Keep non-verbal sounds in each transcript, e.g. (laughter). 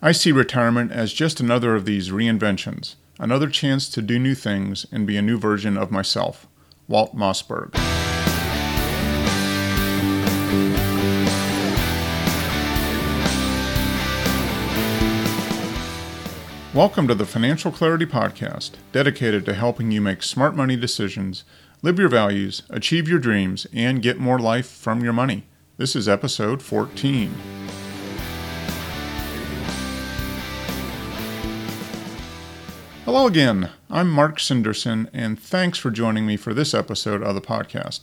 I see retirement as just another of these reinventions, another chance to do new things and be a new version of myself. Walt Mossberg. Welcome to the Financial Clarity Podcast, dedicated to helping you make smart money decisions, live your values, achieve your dreams, and get more life from your money. This is episode 14. Hello again. I'm Mark Sinderson, and thanks for joining me for this episode of the podcast,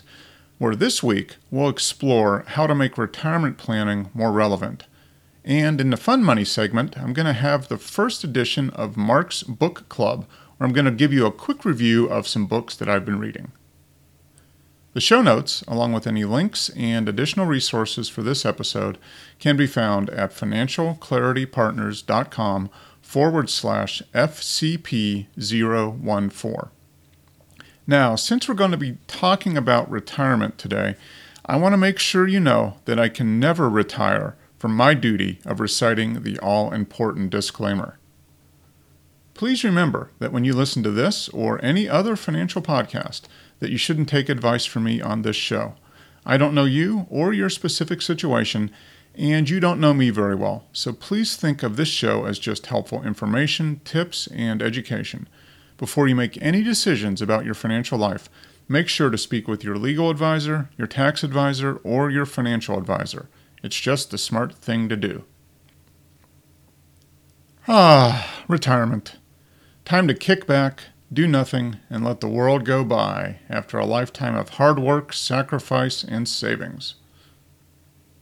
where this week we'll explore how to make retirement planning more relevant. And in the Fun Money segment, I'm going to have the first edition of Mark's Book Club, where I'm going to give you a quick review of some books that I've been reading. The show notes, along with any links and additional resources for this episode, can be found at financialclaritypartners.com forward slash FCP014. Now, since we're going to be talking about retirement today, I want to make sure you know that I can never retire from my duty of reciting the all important disclaimer. Please remember that when you listen to this or any other financial podcast, that you shouldn't take advice from me on this show. I don't know you or your specific situation, and you don't know me very well, so please think of this show as just helpful information, tips, and education. Before you make any decisions about your financial life, make sure to speak with your legal advisor, your tax advisor, or your financial advisor. It's just the smart thing to do. Ah, retirement. Time to kick back, do nothing, and let the world go by after a lifetime of hard work, sacrifice, and savings.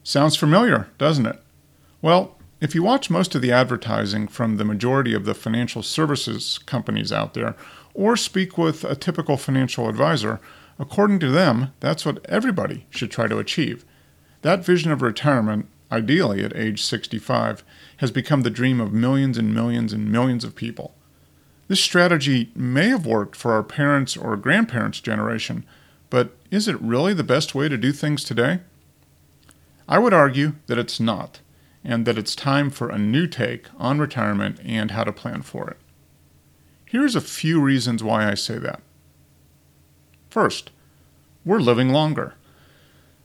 Sounds familiar, doesn't it? Well, if you watch most of the advertising from the majority of the financial services companies out there, or speak with a typical financial advisor, according to them, that's what everybody should try to achieve. That vision of retirement, ideally at age 65, has become the dream of millions and millions and millions of people. This strategy may have worked for our parents' or grandparents' generation, but is it really the best way to do things today? I would argue that it's not, and that it's time for a new take on retirement and how to plan for it. Here's a few reasons why I say that. First, we're living longer.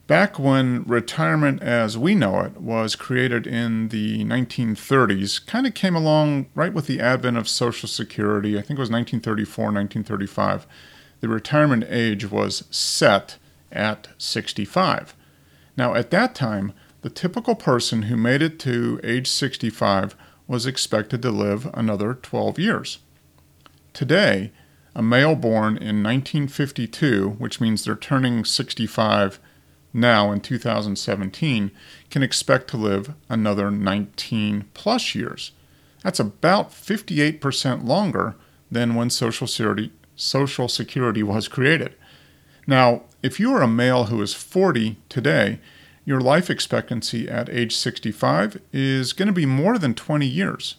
Back when retirement as we know it was created in the 1930s, kind of came along right with the advent of Social Security. I think it was 1934, 1935. The retirement age was set at 65. Now, at that time, the typical person who made it to age 65 was expected to live another 12 years. Today, a male born in 1952, which means they're turning 65 now in 2017, can expect to live another 19 plus years. That's about 58% longer than when Social Security, Social Security was created. Now, if you are a male who is 40 today, your life expectancy at age 65 is going to be more than 20 years.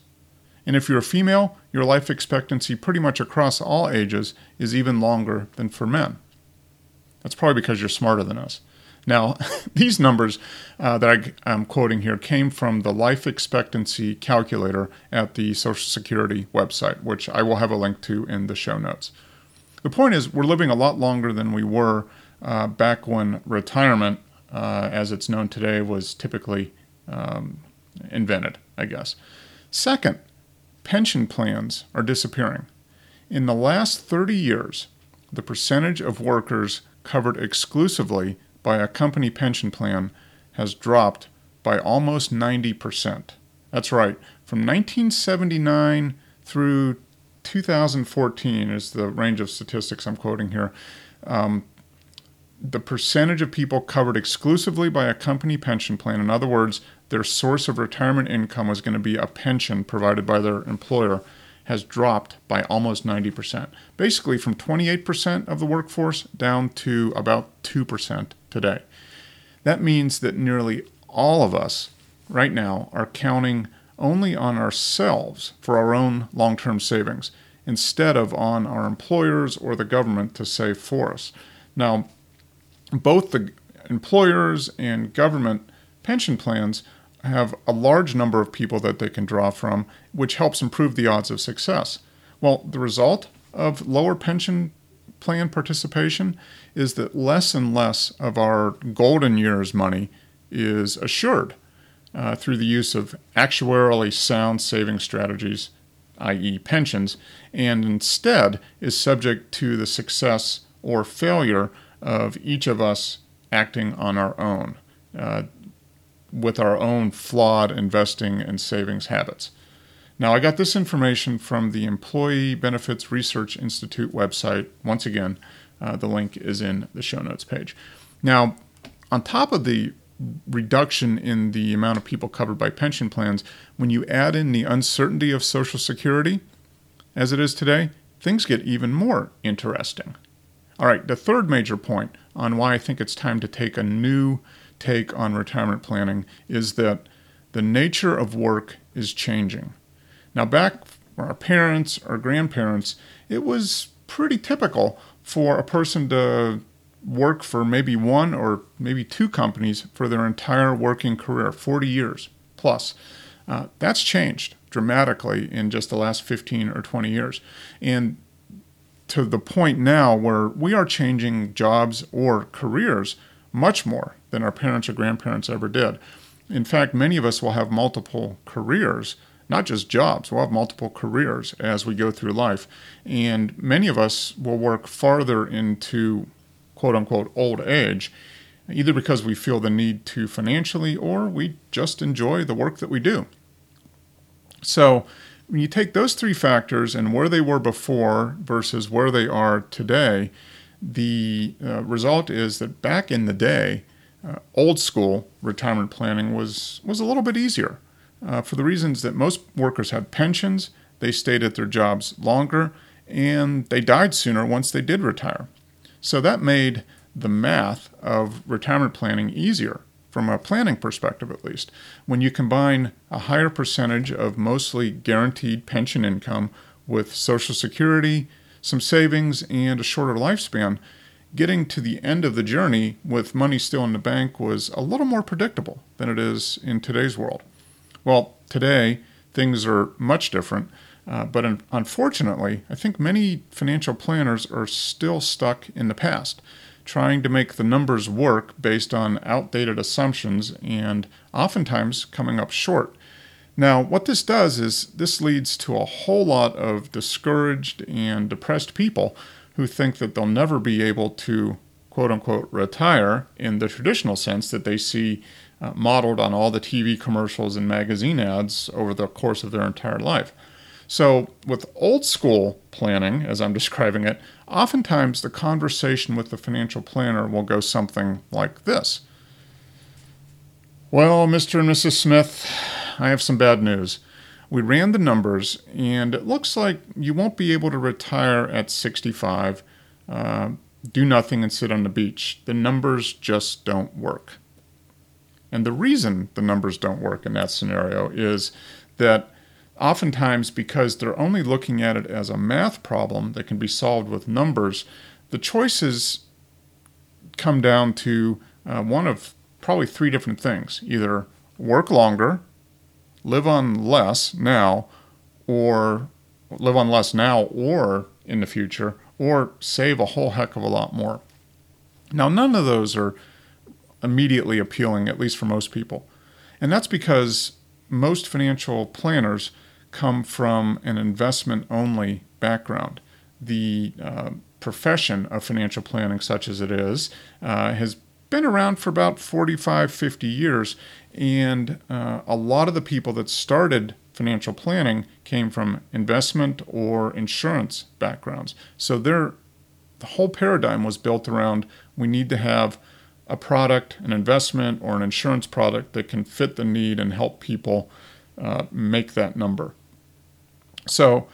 And if you're a female, your life expectancy pretty much across all ages is even longer than for men. That's probably because you're smarter than us. Now, (laughs) these numbers uh, that I, am quoting here came from the life expectancy calculator at the Social Security website, which I will have a link to in the show notes. The point is, we're living a lot longer than we were uh, back when retirement, uh, as it's known today, was typically um, invented, I guess. Second, pension plans are disappearing. In the last 30 years, the percentage of workers covered exclusively by a company pension plan has dropped by almost 90%. That's right, from 1979 through 2014 is the range of statistics I'm quoting here. Um, the percentage of people covered exclusively by a company pension plan, in other words, their source of retirement income was going to be a pension provided by their employer, has dropped by almost 90%. Basically, from 28% of the workforce down to about 2% today. That means that nearly all of us right now are counting only on ourselves for our own long term savings instead of on our employers or the government to save for us. Now, both the employers and government pension plans have a large number of people that they can draw from, which helps improve the odds of success. Well, the result of lower pension plan participation is that less and less of our golden years money is assured uh, through the use of actuarially sound saving strategies, i.e., pensions, and instead is subject to the success or failure of each of us acting on our own uh, with our own flawed investing and savings habits. Now, I got this information from the Employee Benefits Research Institute website. Once again, uh, the link is in the show notes page. Now, on top of the reduction in the amount of people covered by pension plans, when you add in the uncertainty of Social Security, as it is today, things get even more interesting. All right, the third major point on why I think it's time to take a new take on retirement planning is that the nature of work is changing. Now, back for our parents or grandparents, it was pretty typical for a person to work for maybe one or maybe two companies for their entire working career 40 years plus. Uh, that's changed dramatically in just the last 15 or 20 years. And to the point now where we are changing jobs or careers much more than our parents or grandparents ever did. In fact, many of us will have multiple careers not just jobs, we'll have multiple careers as we go through life. And many of us will work farther into quote unquote old age, either because we feel the need to financially or we just enjoy the work that we do. So, when you take those three factors and where they were before versus where they are today, the uh, result is that back in the day, uh, old school retirement planning was was a little bit easier uh, for the reasons that most workers had pensions, they stayed at their jobs longer, and they died sooner once they did retire. So that made the math of retirement planning easier from a planning perspective at least. When you combine a higher percentage of mostly guaranteed pension income with Social Security, some savings, and a shorter lifespan, getting to the end of the journey with money still in the bank was a little more predictable than it is in today's world. Well, today things are much different. Uh, but un- unfortunately, I think many financial planners are still stuck in the past, trying to make the numbers work based on outdated assumptions and oftentimes coming up short. Now, what this does is this leads to a whole lot of discouraged and depressed people who think that they'll never be able to quote unquote retire in the traditional sense that they see uh, modeled on all the TV commercials and magazine ads over the course of their entire life. So, with old school planning, as I'm describing it, oftentimes the conversation with the financial planner will go something like this Well, Mr. and Mrs. Smith, I have some bad news. We ran the numbers, and it looks like you won't be able to retire at 65, uh, do nothing, and sit on the beach. The numbers just don't work. And the reason the numbers don't work in that scenario is that oftentimes, because they're only looking at it as a math problem that can be solved with numbers, the choices come down to uh, one of probably three different things either work longer, live on less now, or live on less now or in the future, or save a whole heck of a lot more. Now, none of those are immediately appealing, at least for most people. And that's because most financial planners come from an investment only background. The uh, profession of financial planning, such as it is, uh, has been around for about 45, 50 years. And uh, a lot of the people that started financial planning came from investment or insurance backgrounds. So the whole paradigm was built around we need to have a product, an investment, or an insurance product that can fit the need and help people uh, make that number. So,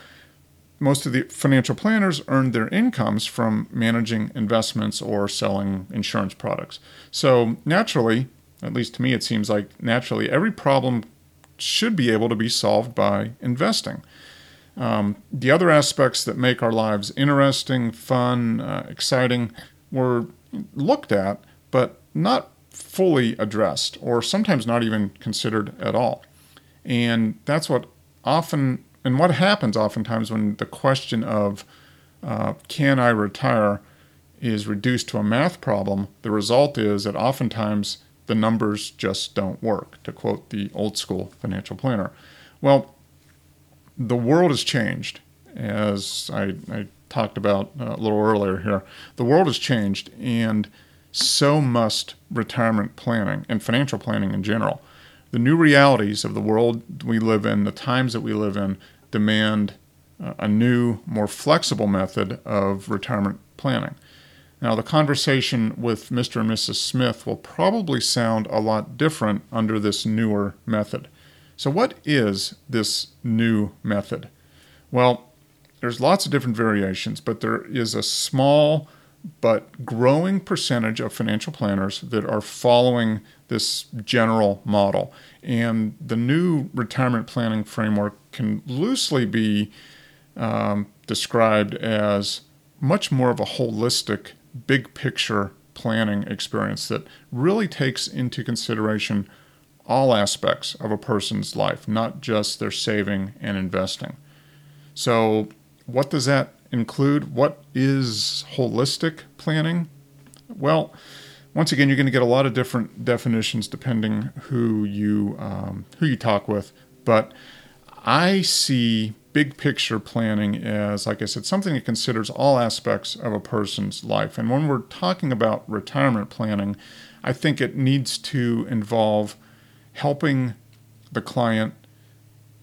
most of the financial planners earn their incomes from managing investments or selling insurance products. So, naturally, at least to me, it seems like naturally every problem should be able to be solved by investing. Um, the other aspects that make our lives interesting, fun, uh, exciting were looked at but not fully addressed or sometimes not even considered at all. And that's what often, and what happens oftentimes when the question of uh, can I retire is reduced to a math problem, the result is that oftentimes the numbers just don't work, to quote the old school financial planner. Well, the world has changed, as I, I talked about a little earlier here. The world has changed, and so must retirement planning and financial planning in general. The new realities of the world we live in, the times that we live in, demand a new, more flexible method of retirement planning. Now, the conversation with Mr. and Mrs. Smith will probably sound a lot different under this newer method. So, what is this new method? Well, there's lots of different variations, but there is a small but growing percentage of financial planners that are following this general model. And the new retirement planning framework can loosely be um, described as much more of a holistic, big picture planning experience that really takes into consideration all aspects of a person's life, not just their saving and investing. So, what does that include? What is holistic planning? Well, once again, you're going to get a lot of different definitions depending who you um, who you talk with, but I see big picture planning as, like I said, something that considers all aspects of a person's life. And when we're talking about retirement planning, I think it needs to involve helping the client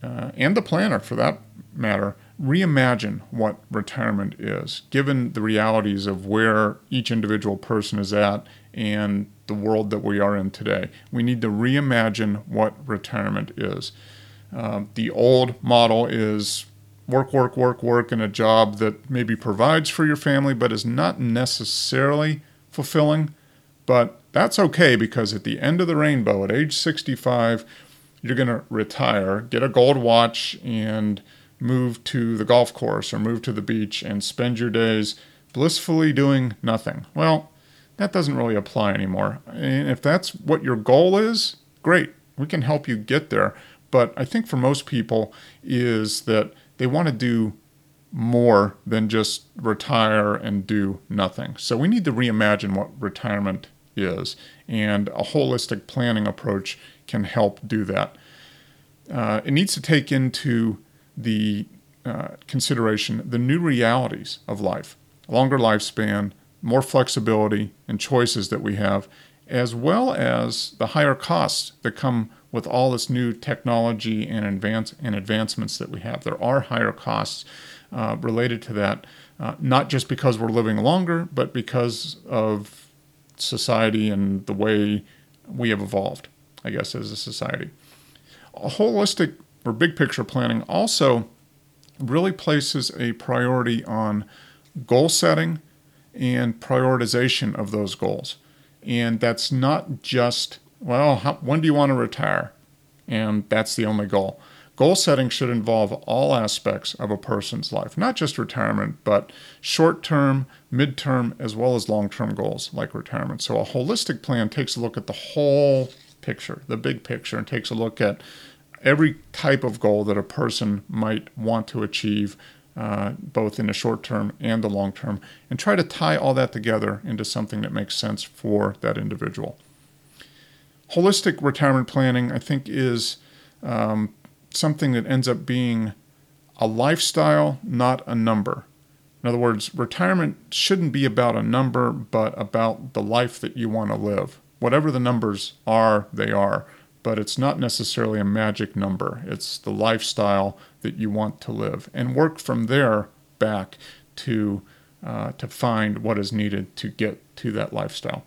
uh, and the planner, for that matter, reimagine what retirement is, given the realities of where each individual person is at and the world that we are in today. We need to reimagine what retirement is. Um, the old model is work, work, work, work in a job that maybe provides for your family but is not necessarily fulfilling. But that's okay because at the end of the rainbow, at age 65, you're going to retire, get a gold watch, and move to the golf course or move to the beach and spend your days blissfully doing nothing. Well, that doesn't really apply anymore. And if that's what your goal is, great. We can help you get there. But I think for most people is that they want to do more than just retire and do nothing. So we need to reimagine what retirement is, and a holistic planning approach can help do that. Uh, it needs to take into the uh, consideration the new realities of life, longer lifespan, more flexibility and choices that we have, as well as the higher costs that come with all this new technology and advance and advancements that we have. There are higher costs uh, related to that, uh, not just because we're living longer, but because of society and the way we have evolved, I guess, as a society. A holistic or big picture planning also really places a priority on goal setting and prioritization of those goals. And that's not just, well, how, when do you want to retire? And that's the only goal. Goal setting should involve all aspects of a person's life, not just retirement, but short term, mid term, as well as long term goals like retirement. So a holistic plan takes a look at the whole picture, the big picture, and takes a look at every type of goal that a person might want to achieve, uh, both in the short term and the long term, and try to tie all that together into something that makes sense for that individual. Holistic retirement planning, I think, is um, something that ends up being a lifestyle, not a number. In other words, retirement shouldn't be about a number, but about the life that you want to live. Whatever the numbers are, they are but it's not necessarily a magic number. It's the lifestyle that you want to live, and work from there back to uh, to find what is needed to get to that lifestyle.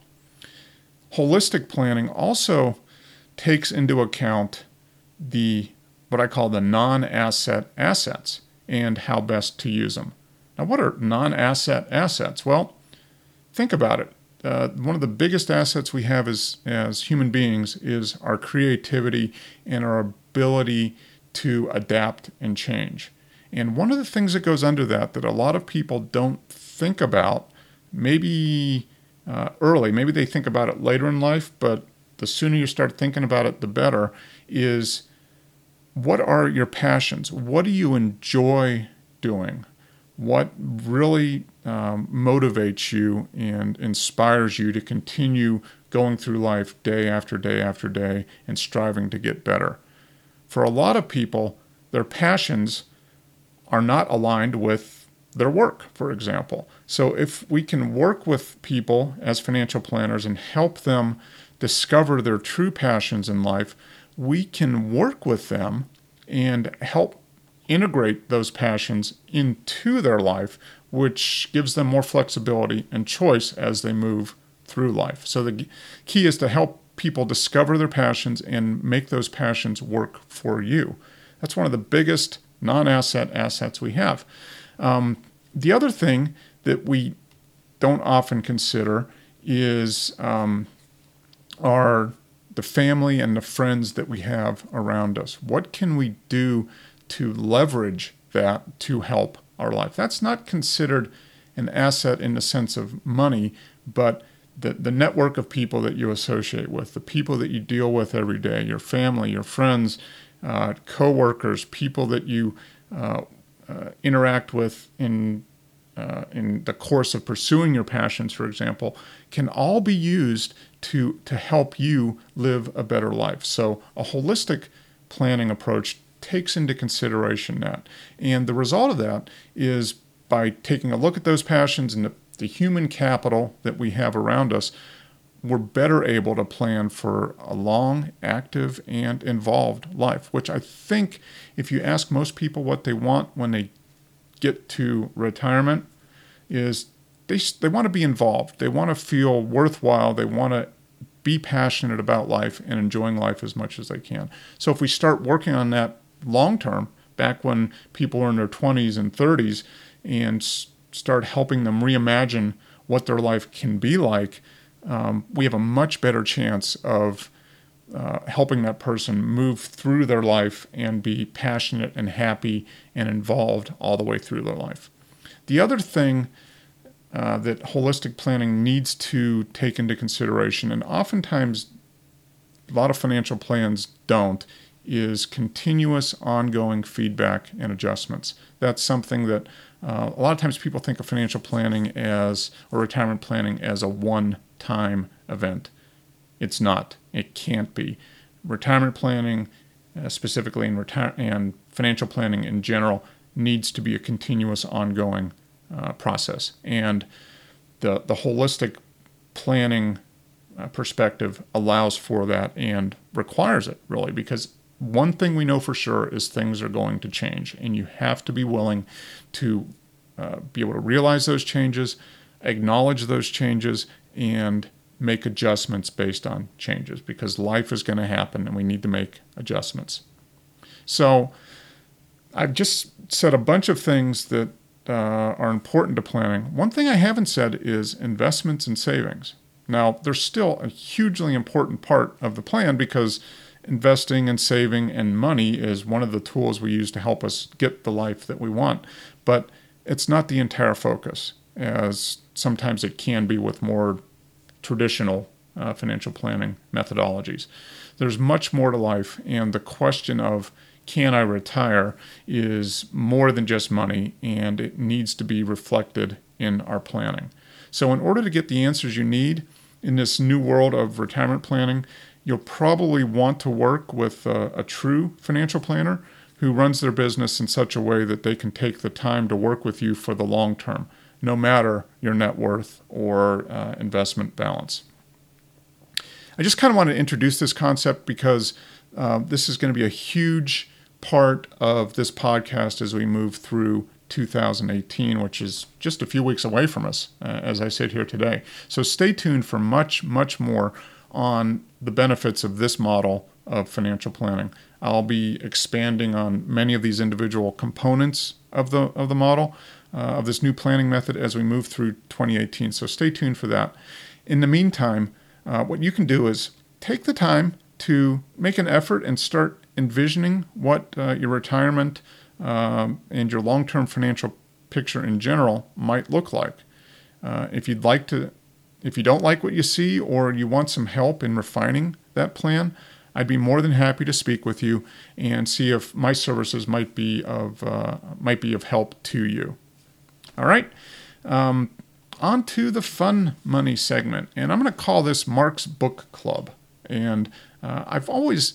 Holistic planning also takes into account the what I call the non-asset assets and how best to use them. Now, what are non-asset assets? Well, think about it uh, one of the biggest assets we have as, as human beings is our creativity and our ability to adapt and change. And one of the things that goes under that that a lot of people don't think about, maybe uh, early. Maybe they think about it later in life, but the sooner you start thinking about it, the better. Is what are your passions? What do you enjoy doing? What really um, motivates you and inspires you to continue going through life day after day after day and striving to get better? For a lot of people, their passions are not aligned with their work, for example. So, if we can work with people as financial planners and help them discover their true passions in life, we can work with them and help integrate those passions into their life, which gives them more flexibility and choice as they move through life. So, the key is to help people discover their passions and make those passions work for you. That's one of the biggest non asset assets we have. Um, the other thing that we don't often consider is um, our the family and the friends that we have around us. What can we do to leverage that to help our life? That's not considered an asset in the sense of money, but the, the network of people that you associate with, the people that you deal with every day, your family, your friends, uh, coworkers, people that you uh, uh, interact with in uh, in the course of pursuing your passions, for example, can all be used to to help you live a better life. So a holistic planning approach takes into consideration that, and the result of that is by taking a look at those passions and the the human capital that we have around us, we're better able to plan for a long, active, and involved life, which I think if you ask most people what they want when they get to retirement, is they, they want to be involved. They want to feel worthwhile. They want to be passionate about life and enjoying life as much as they can. So if we start working on that long term, back when people were in their 20s and 30s, and start helping them reimagine what their life can be like, um, we have a much better chance of uh, helping that person move through their life and be passionate and happy and involved all the way through their life. The other thing uh, that holistic planning needs to take into consideration, and oftentimes a lot of financial plans don't, is continuous ongoing feedback and adjustments. That's something that uh, a lot of times people think of financial planning as, or retirement planning as a one time event. It's not, it can't be. Retirement planning, uh, specifically in retire- and financial planning in general, needs to be a continuous, ongoing uh, process. And the, the holistic planning uh, perspective allows for that and requires it, really, because one thing we know for sure is things are going to change, and you have to be willing to uh, be able to realize those changes, acknowledge those changes, and make adjustments based on changes because life is going to happen and we need to make adjustments. So, I've just said a bunch of things that uh, are important to planning. One thing I haven't said is investments and savings. Now, they're still a hugely important part of the plan because investing and saving and money is one of the tools we use to help us get the life that we want. But it's not the entire focus, as sometimes it can be with more traditional uh, financial planning methodologies. There's much more to life, and the question of can I retire is more than just money, and it needs to be reflected in our planning. So, in order to get the answers you need in this new world of retirement planning, you'll probably want to work with a, a, true financial planner who runs their business in such a way that they can take the time to work with you for the long term, no matter your net worth or uh, investment balance. I just kind of want to introduce this concept because uh, this is going to be a huge part of this podcast as we move through 2018, which is just a few weeks away from us uh, as I sit here today. So stay tuned for much, much more on the benefits of this model of financial planning. I'll be expanding on many of these individual components of the of the model uh, of this new planning method as we move through 2018. So stay tuned for that. In the meantime, uh, what you can do is take the time to make an effort and start envisioning what uh, your retirement um, and your long-term financial picture in general might look like. Uh, if you'd like to if you don't like what you see or you want some help in refining that plan, I'd be more than happy to speak with you and see if my services might be of uh, might be of help to you. All right. Um, on to the fun money segment, and I'm going to call this Mark's Book Club. And uh, I've always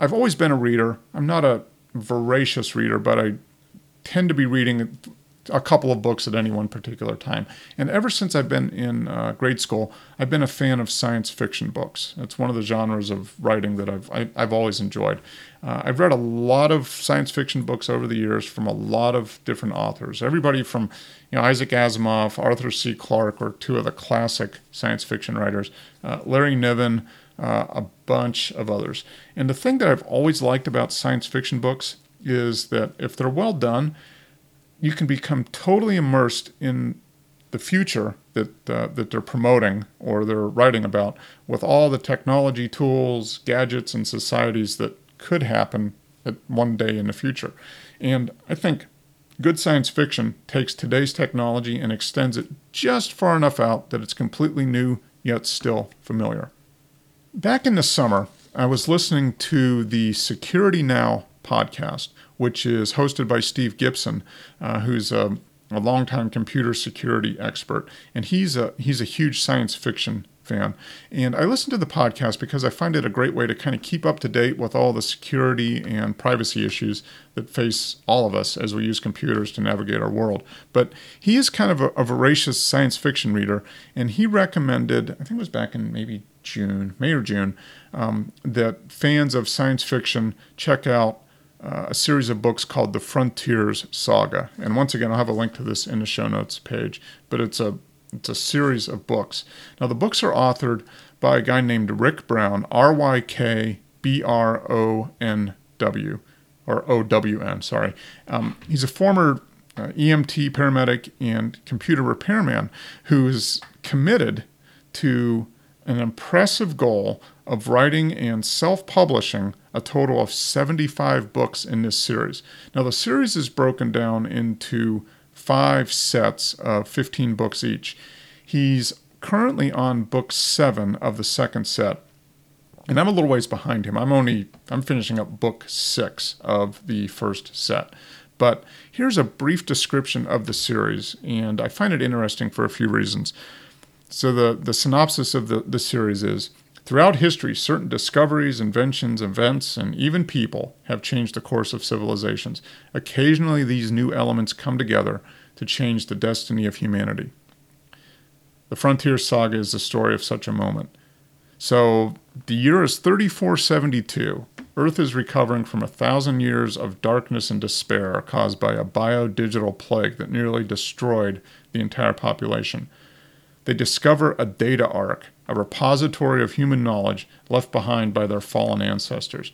I've always been a reader. I'm not a voracious reader, but I tend to be reading a couple of books at any one particular time. And ever since I've been in uh, grade school, I've been a fan of science fiction books. It's one of the genres of writing that I've I, have i have always enjoyed. Uh, I've read a lot of science fiction books over the years from a lot of different authors. Everybody from you know Isaac Asimov, Arthur C. Clarke, or two of the classic science fiction writers, uh, Larry Niven. Uh, a bunch of others. And the thing that I've always liked about science fiction books is that if they're well done, you can become totally immersed in the future that uh, that they're promoting or they're writing about with all the technology tools, gadgets, and societies that could happen at one day in the future. And I think good science fiction takes today's technology and extends it just far enough out that it's completely new yet still familiar. Back in the summer, I was listening to the Security Now podcast, which is hosted by Steve Gibson, uh, who's a, a longtime computer security expert, and he's a he's a huge science fiction fan. And I listen to the podcast because I find it a great way to kind of keep up to date with all the security and privacy issues that face all of us as we use computers to navigate our world. But he is kind of a, a voracious science fiction reader, and he recommended, I think it was back in maybe June, May or June, um, that fans of science fiction check out uh, a series of books called the Frontiers Saga. And once again, I'll have a link to this in the show notes page. But it's a it's a series of books. Now the books are authored by a guy named Ryk Brown, R Y K B R O N W, or O W N. Sorry, um, he's a former uh, EMT paramedic and computer repairman who is committed to an impressive goal of writing and self publishing a total of 75 books in this series. Now, the series is broken down into five sets of 15 books each. He's currently on book seven of the second set. And I'm a little ways behind him. I'm only I'm finishing up book six of the first set. But here's a brief description of the series, and I find it interesting for a few reasons. So the, the synopsis of the, the series is Throughout history, certain discoveries, inventions, events, and even people have changed the course of civilizations. Occasionally, these new elements come together to change the destiny of humanity. The Frontier Saga is the story of such a moment. So, the year is 3472. Earth is recovering from a thousand years of darkness and despair caused by a biodigital plague that nearly destroyed the entire population. They discover a data ark a repository of human knowledge left behind by their fallen ancestors.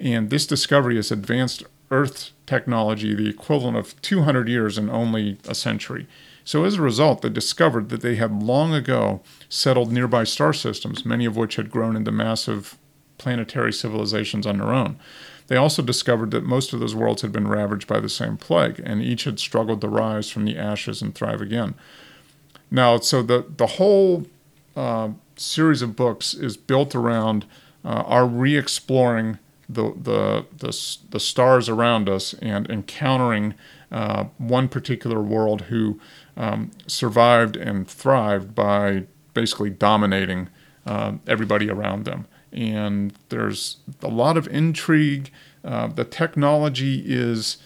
And this discovery has advanced Earth technology the equivalent of 200 years in only a century. So, as a result, they discovered that they had long ago settled nearby star systems, many of which had grown into massive planetary civilizations on their own. They also discovered that most of those worlds had been ravaged by the same plague, and each had struggled to rise from the ashes and thrive again. Now, so the, the whole uh, series of books is built around uh, our re-exploring the, the, the, the, stars around us and encountering uh, one particular world who um, survived and thrived by basically dominating uh, everybody around them. And there's a lot of intrigue. Uh, the technology is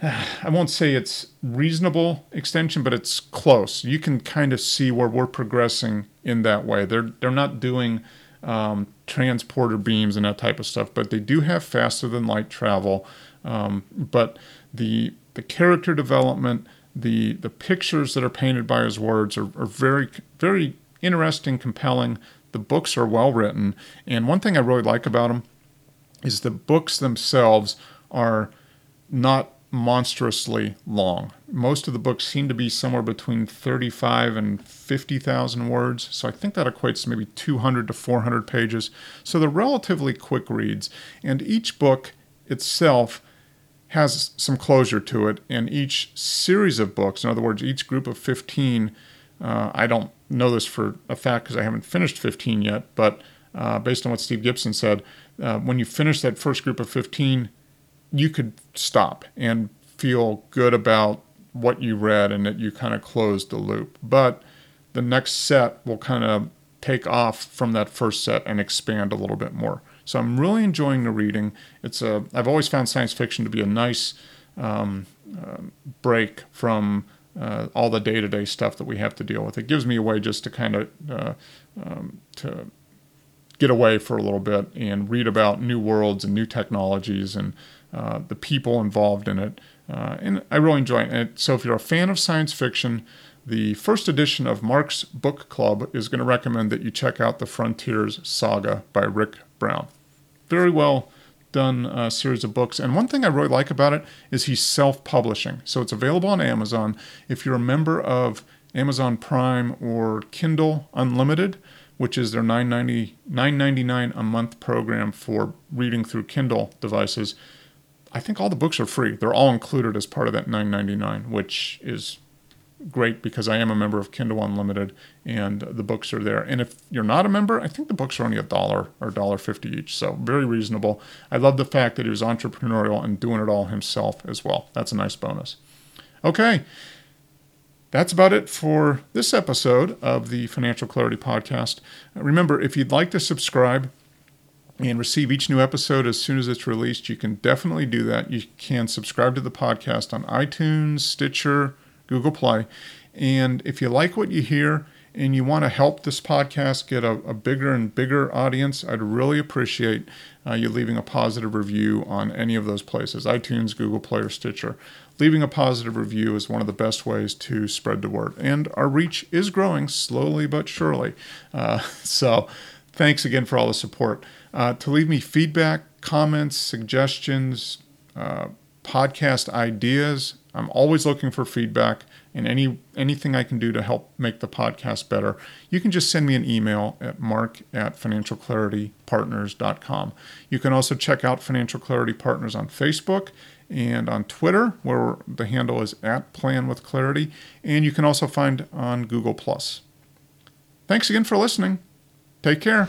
(sighs) I won't say it's reasonable extension, but it's close. You can kind of see where we're progressing in that way. They're they're not doing um, transporter beams and that type of stuff, but they do have faster than light travel. Um, but the the character development, the the pictures that are painted by his words are, are very very interesting, compelling. The books are well written, and one thing I really like about them is the books themselves are not monstrously long. Most of the books seem to be somewhere between 35 and 50,000 words, so I think that equates to maybe 200 to 400 pages. So they're relatively quick reads, and each book itself has some closure to it, and each series of books, in other words, each group of 15, uh, I don't know this for a fact because I haven't finished 15 yet, but uh, based on what Steve Gibson said, uh, when you finish that first group of 15, you could stop and feel good about what you read and that you kind of closed the loop. But the next set will kind of take off from that first set and expand a little bit more. So I'm really enjoying the reading. It's a I've always found science fiction to be a nice um, uh, break from uh, all the day-to-day stuff that we have to deal with. It gives me a way just to kind of uh, um, to get away for a little bit and read about new worlds and new technologies and uh, the people involved in it. Uh, and I really enjoy it. So if you're a fan of science fiction, the first edition of Mark's Book Club is going to recommend that you check out the Frontiers Saga by Ryk Brown. Very well done uh, series of books. And one thing I really like about it is he's self publishing. So it's available on Amazon. If you're a member of Amazon Prime or Kindle Unlimited, which is their $9.90, $9.99 a month program for reading through Kindle devices, I think all the books are free. They're all included as part of that $9.99, which is great because I am a member of Kindle Unlimited and the books are there. And if you're not a member, I think the books are only a dollar or dollar fifty each. So very reasonable. I love the fact that he was entrepreneurial and doing it all himself as well. That's a nice bonus. Okay. That's about it for this episode of the Financial Clarity Podcast. Remember, if you'd like to subscribe, and receive each new episode as soon as it's released, you can definitely do that. You can subscribe to the podcast on iTunes, Stitcher, Google Play. And if you like what you hear and you want to help this podcast get a, a bigger and bigger audience, I'd really appreciate uh, you leaving a positive review on any of those places iTunes, Google Play, or Stitcher. Leaving a positive review is one of the best ways to spread the word. And our reach is growing slowly but surely. Uh, (laughs) so thanks again for all the support. Uh, to leave me feedback, comments, suggestions, uh, podcast ideas, I'm always looking for feedback and any anything I can do to help make the podcast better. You can just send me an email at mark at financialclaritypartners.com. You can also check out Financial Clarity Partners on Facebook and on Twitter, where the handle is at Plan with Clarity, and you can also find on Google Plus. Thanks again for listening. Take care.